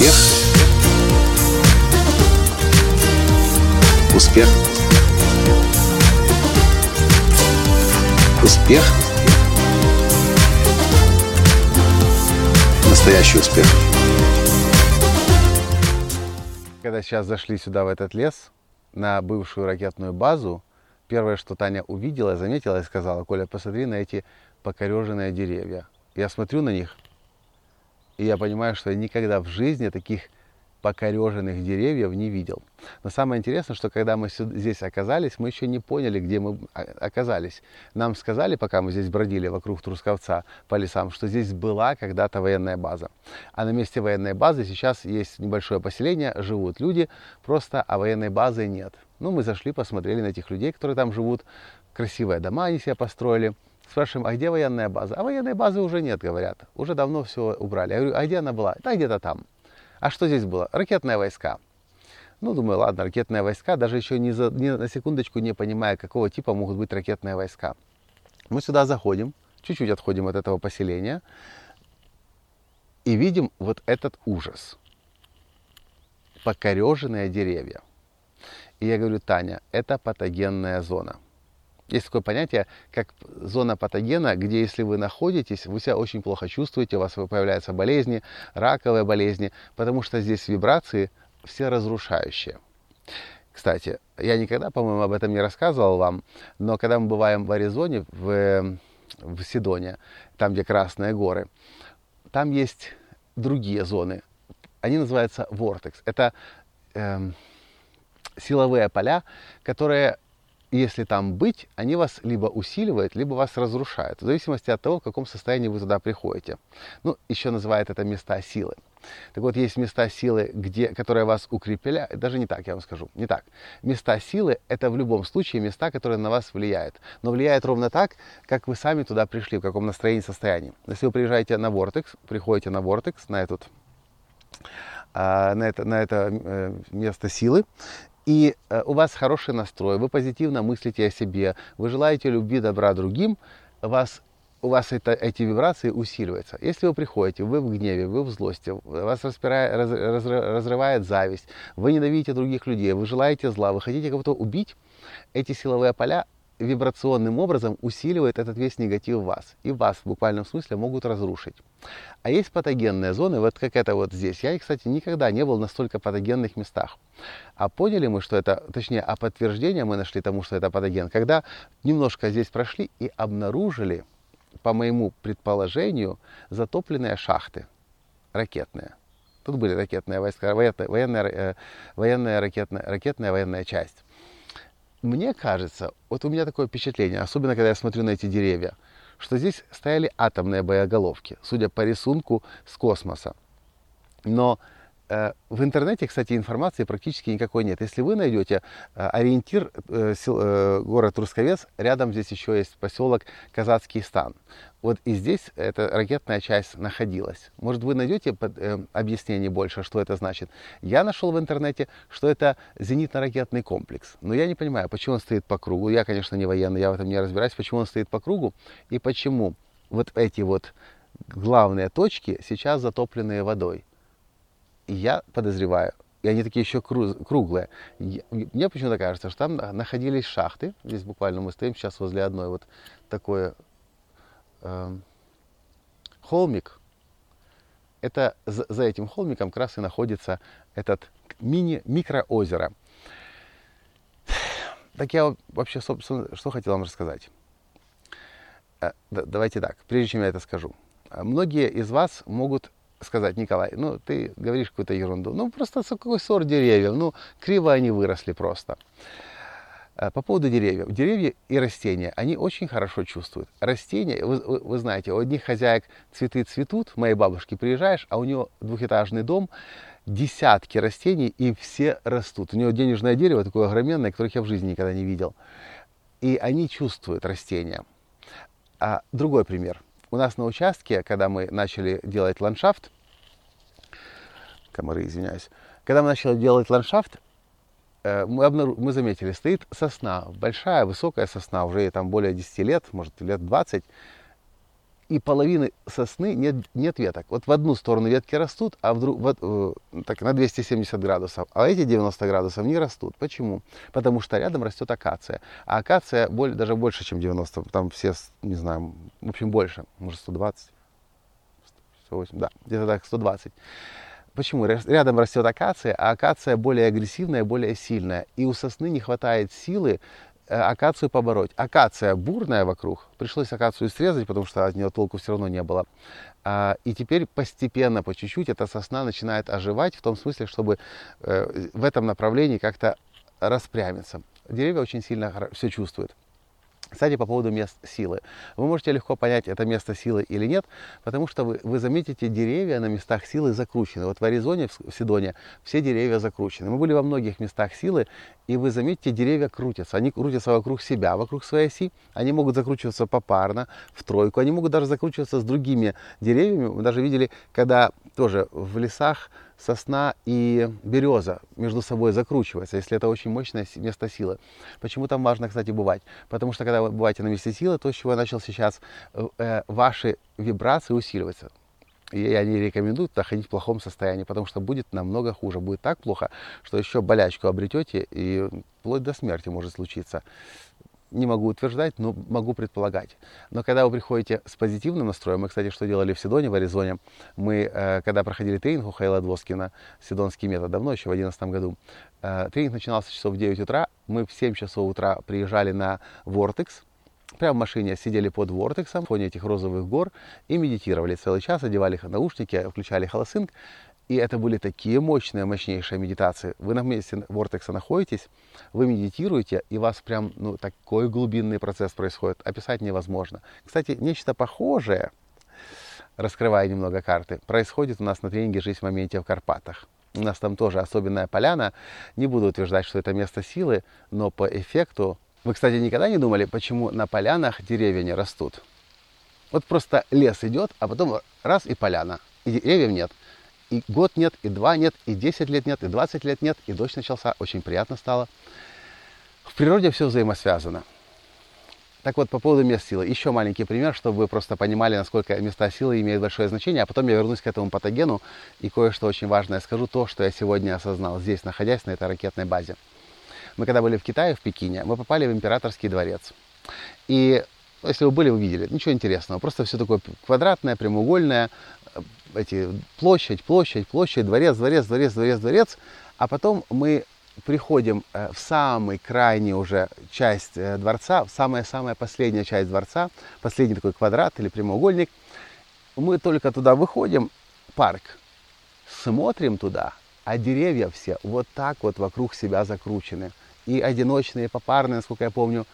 Успех. Успех. Успех. Настоящий успех. Когда сейчас зашли сюда, в этот лес, на бывшую ракетную базу, первое, что Таня увидела, заметила и сказала, Коля, посмотри на эти покореженные деревья. Я смотрю на них, и я понимаю, что я никогда в жизни таких покореженных деревьев не видел. Но самое интересное, что когда мы здесь оказались, мы еще не поняли, где мы оказались. Нам сказали, пока мы здесь бродили вокруг Трусковца по лесам, что здесь была когда-то военная база. А на месте военной базы сейчас есть небольшое поселение, живут люди, просто а военной базы нет. Ну, мы зашли, посмотрели на этих людей, которые там живут. Красивые дома они себе построили. Спрашиваем, а где военная база? А военной базы уже нет, говорят. Уже давно все убрали. Я говорю, а где она была? Да где-то там. А что здесь было? Ракетные войска. Ну, думаю, ладно, ракетные войска, даже еще ни, за, ни на секундочку не понимая, какого типа могут быть ракетные войска. Мы сюда заходим, чуть-чуть отходим от этого поселения и видим вот этот ужас. Покореженные деревья. И я говорю, Таня, это патогенная зона. Есть такое понятие, как зона патогена, где если вы находитесь, вы себя очень плохо чувствуете, у вас появляются болезни, раковые болезни, потому что здесь вибрации все разрушающие. Кстати, я никогда, по-моему, об этом не рассказывал вам, но когда мы бываем в Аризоне, в, в Сидоне, там, где Красные горы, там есть другие зоны. Они называются Vortex. Это э, силовые поля, которые если там быть, они вас либо усиливают, либо вас разрушают, в зависимости от того, в каком состоянии вы туда приходите. Ну, еще называют это места силы. Так вот, есть места силы, где, которые вас укрепляют, даже не так, я вам скажу, не так. Места силы – это в любом случае места, которые на вас влияют. Но влияют ровно так, как вы сами туда пришли, в каком настроении, состоянии. Если вы приезжаете на Вортекс, приходите на Вортекс, на этот а, на это, на это э, место силы, и э, у вас хороший настрой, вы позитивно мыслите о себе, вы желаете любви, добра другим, вас, у вас это, эти вибрации усиливаются. Если вы приходите, вы в гневе, вы в злости, вас распирает, раз, раз, разрывает зависть, вы ненавидите других людей, вы желаете зла, вы хотите кого-то убить, эти силовые поля вибрационным образом усиливает этот весь негатив в вас. И вас в буквальном смысле могут разрушить. А есть патогенные зоны, вот как это вот здесь. Я, кстати, никогда не был на столько патогенных местах. А поняли мы, что это, точнее, а подтверждение мы нашли тому, что это патоген, когда немножко здесь прошли и обнаружили, по моему предположению, затопленные шахты ракетные. Тут были ракетные войска, военная, военная, э, военная ракетная, ракетная военная часть мне кажется, вот у меня такое впечатление, особенно когда я смотрю на эти деревья, что здесь стояли атомные боеголовки, судя по рисунку с космоса. Но в интернете, кстати, информации практически никакой нет. Если вы найдете э, ориентир, э, э, город Трусковец, рядом здесь еще есть поселок Казацкий стан. Вот и здесь эта ракетная часть находилась. Может, вы найдете э, объяснение больше, что это значит? Я нашел в интернете, что это зенитно-ракетный комплекс. Но я не понимаю, почему он стоит по кругу. Я, конечно, не военный, я в этом не разбираюсь, почему он стоит по кругу и почему вот эти вот главные точки сейчас затопленные водой. Я подозреваю, и они такие еще круглые. Мне почему-то кажется, что там находились шахты. Здесь буквально мы стоим сейчас возле одной вот такое э, холмик, это за, за этим холмиком как раз и находится этот мини-микроозеро. Так я вообще, собственно, что хотел вам рассказать. Э, давайте так, прежде чем я это скажу. Многие из вас могут сказать, Николай, ну ты говоришь какую-то ерунду. Ну просто какой сорт деревьев, ну криво они выросли просто. Э, по поводу деревьев. Деревья и растения, они очень хорошо чувствуют. Растения, вы, вы, знаете, у одних хозяек цветы цветут, моей бабушки приезжаешь, а у нее двухэтажный дом, десятки растений, и все растут. У нее денежное дерево такое огроменное, которых я в жизни никогда не видел. И они чувствуют растения. А другой пример. У нас на участке, когда мы начали делать ландшафт, комары, извиняюсь, когда мы начали делать ландшафт, Э, мы, обнару... мы заметили, стоит сосна, большая, высокая сосна, уже там более 10 лет, может лет 20. И половины сосны нет, нет веток. Вот в одну сторону ветки растут, а в друг, вот, э, так, на 270 градусов, а эти 90 градусов не растут. Почему? Потому что рядом растет акация. А акация более, даже больше, чем 90, там все, не знаю, в общем, больше, может 120, 108, да, где-то так, 120. Почему? Рядом растет акация, а акация более агрессивная, более сильная. И у сосны не хватает силы акацию побороть. Акация бурная вокруг, пришлось акацию срезать, потому что от нее толку все равно не было. А, и теперь постепенно, по чуть-чуть, эта сосна начинает оживать в том смысле, чтобы э, в этом направлении как-то распрямиться. Деревья очень сильно все чувствуют. Кстати, по поводу мест силы. Вы можете легко понять, это место силы или нет, потому что вы, вы заметите, деревья на местах силы закручены. Вот в Аризоне, в Сидоне, все деревья закручены. Мы были во многих местах силы, и вы заметите, деревья крутятся. Они крутятся вокруг себя, вокруг своей оси. Они могут закручиваться попарно, в тройку. Они могут даже закручиваться с другими деревьями. Мы даже видели, когда тоже в лесах сосна и береза между собой закручиваются, если это очень мощное место силы. Почему там важно, кстати, бывать? Потому что когда вы бываете на месте силы, то, с чего я начал сейчас, э, э ваши вибрации усиливаются. И я не рекомендую туда в плохом состоянии, потому что будет намного хуже. Будет так плохо, что еще болячку обретете, и вплоть до смерти может случиться не могу утверждать, но могу предполагать. Но когда вы приходите с позитивным настроем, мы, кстати, что делали в Сидоне, в Аризоне, мы, э, когда проходили тренинг у Хайла Двоскина, Сидонский метод, давно, еще в 2011 году, э, тренинг начинался часов в 9 утра, мы в 7 часов утра приезжали на Vortex, прямо в машине сидели под Вортексом, в фоне этих розовых гор и медитировали целый час, одевали наушники, включали холосинг и это были такие мощные, мощнейшие медитации. Вы на месте вортекса находитесь, вы медитируете, и у вас прям ну, такой глубинный процесс происходит. Описать невозможно. Кстати, нечто похожее, раскрывая немного карты, происходит у нас на тренинге «Жизнь в моменте» в Карпатах. У нас там тоже особенная поляна. Не буду утверждать, что это место силы, но по эффекту... Вы, кстати, никогда не думали, почему на полянах деревья не растут? Вот просто лес идет, а потом раз и поляна, и деревьев нет и год нет, и два нет, и 10 лет нет, и 20 лет нет, и дождь начался, очень приятно стало. В природе все взаимосвязано. Так вот, по поводу мест силы. Еще маленький пример, чтобы вы просто понимали, насколько места силы имеют большое значение. А потом я вернусь к этому патогену и кое-что очень важное скажу, то, что я сегодня осознал здесь, находясь на этой ракетной базе. Мы когда были в Китае, в Пекине, мы попали в императорский дворец. И если вы были, вы видели, ничего интересного. Просто все такое квадратное, прямоугольное, эти, площадь, площадь, площадь, дворец, дворец, дворец, дворец, дворец. А потом мы приходим э, в самый крайний уже часть э, дворца, в самая-самая последняя часть дворца, последний такой квадрат или прямоугольник. Мы только туда выходим, парк, смотрим туда, а деревья все вот так вот вокруг себя закручены. И одиночные, и попарные, насколько я помню.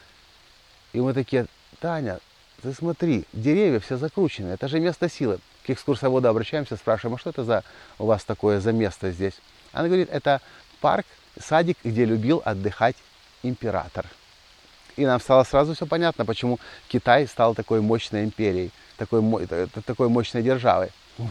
И мы такие, Таня, ты смотри, деревья все закручены, это же место силы к экскурсоводу обращаемся, спрашиваем, а что это за у вас такое за место здесь? Она говорит, это парк, садик, где любил отдыхать император. И нам стало сразу все понятно, почему Китай стал такой мощной империей, такой, такой мощной державой.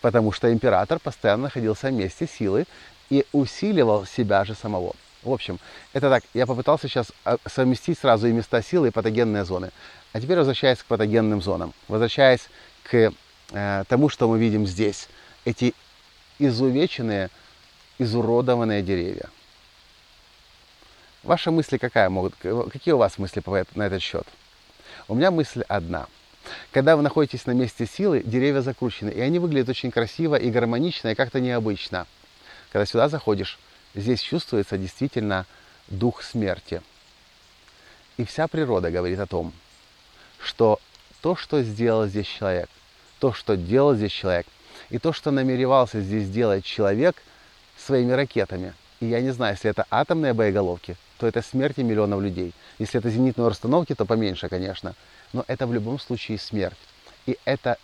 Потому что император постоянно находился в месте силы и усиливал себя же самого. В общем, это так, я попытался сейчас а, совместить сразу и места силы, и патогенные зоны. А теперь возвращаясь к патогенным зонам, возвращаясь к тому, что мы видим здесь. Эти изувеченные, изуродованные деревья. Ваши мысли какая могут, какие у вас мысли на этот счет? У меня мысль одна. Когда вы находитесь на месте силы, деревья закручены, и они выглядят очень красиво и гармонично, и как-то необычно. Когда сюда заходишь, здесь чувствуется действительно дух смерти. И вся природа говорит о том, что то, что сделал здесь человек, то, что делал здесь человек, и то, что намеревался здесь сделать человек своими ракетами. И я не знаю, если это атомные боеголовки, то это смерти миллионов людей. Если это зенитные установки, то поменьше, конечно. Но это в любом случае смерть. И это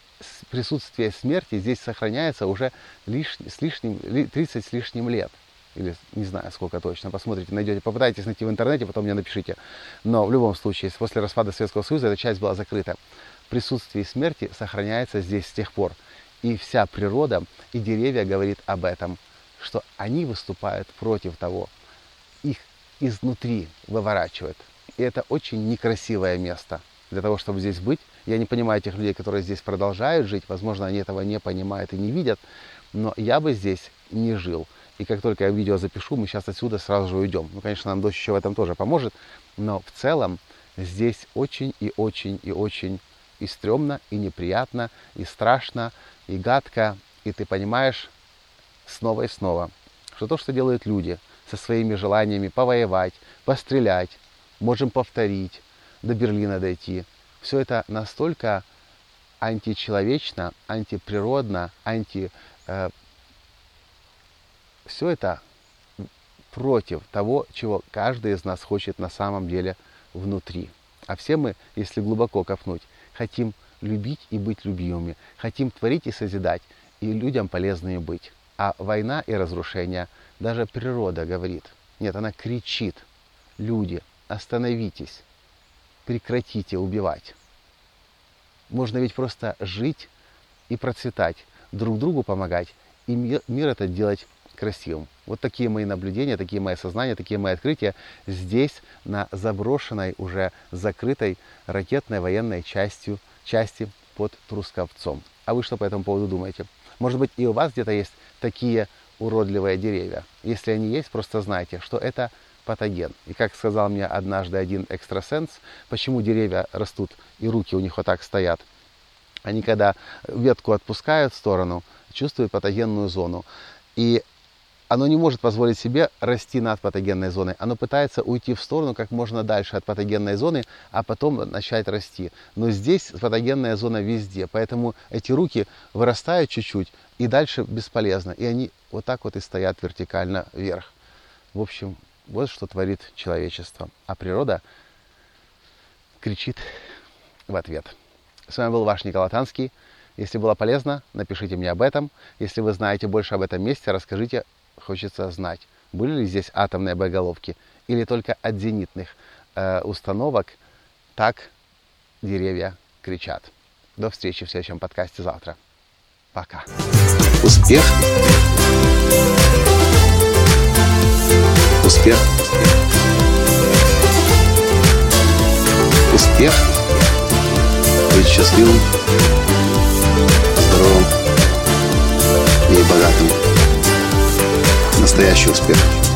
присутствие смерти здесь сохраняется уже лиш, с лишним, 30 с лишним лет. Или не знаю, сколько точно. Посмотрите, найдете, попытайтесь найти в интернете, потом мне напишите. Но в любом случае, после распада Советского Союза эта часть была закрыта присутствие смерти сохраняется здесь с тех пор. И вся природа и деревья говорит об этом, что они выступают против того, их изнутри выворачивают. И это очень некрасивое место. для того, чтобы здесь быть. Я не понимаю тех людей, которые здесь продолжают жить. Возможно, они этого не понимают и не видят. Но я бы здесь не жил. И как только я видео запишу, мы сейчас отсюда сразу же уйдем. Ну, конечно, нам дождь еще в этом тоже поможет. Но в целом здесь очень и очень и очень и стрёмно, и неприятно, и страшно, и гадко. И ты понимаешь снова и снова, что то, что делают люди со своими желаниями повоевать, пострелять, можем повторить, до Берлина дойти, все это настолько античеловечно, антиприродно, анти... Э, все это против того, чего каждый из нас хочет на самом деле внутри. А все мы, если глубоко копнуть, хотим любить и быть любимыми, хотим творить и созидать, и людям полезными быть. А война и разрушение, даже природа говорит, нет, она кричит, люди, остановитесь, прекратите убивать. Можно ведь просто жить и процветать, друг другу помогать, и мир, мир этот делать красивым. Вот такие мои наблюдения, такие мои сознания, такие мои открытия здесь, на заброшенной, уже закрытой ракетной военной частью, части под Трусковцом. А вы что по этому поводу думаете? Может быть и у вас где-то есть такие уродливые деревья? Если они есть, просто знайте, что это патоген. И как сказал мне однажды один экстрасенс, почему деревья растут и руки у них вот так стоят. Они когда ветку отпускают в сторону, чувствуют патогенную зону. И оно не может позволить себе расти над патогенной зоной. Оно пытается уйти в сторону как можно дальше от патогенной зоны, а потом начать расти. Но здесь патогенная зона везде, поэтому эти руки вырастают чуть-чуть и дальше бесполезно. И они вот так вот и стоят вертикально вверх. В общем, вот что творит человечество. А природа кричит в ответ. С вами был ваш Николай Танский. Если было полезно, напишите мне об этом. Если вы знаете больше об этом месте, расскажите хочется знать, были ли здесь атомные боеголовки или только от зенитных э, установок так деревья кричат. До встречи в следующем подкасте завтра. Пока. Успех. Успех. Успех. Быть счастливым, здоровым и богатым настоящий успех.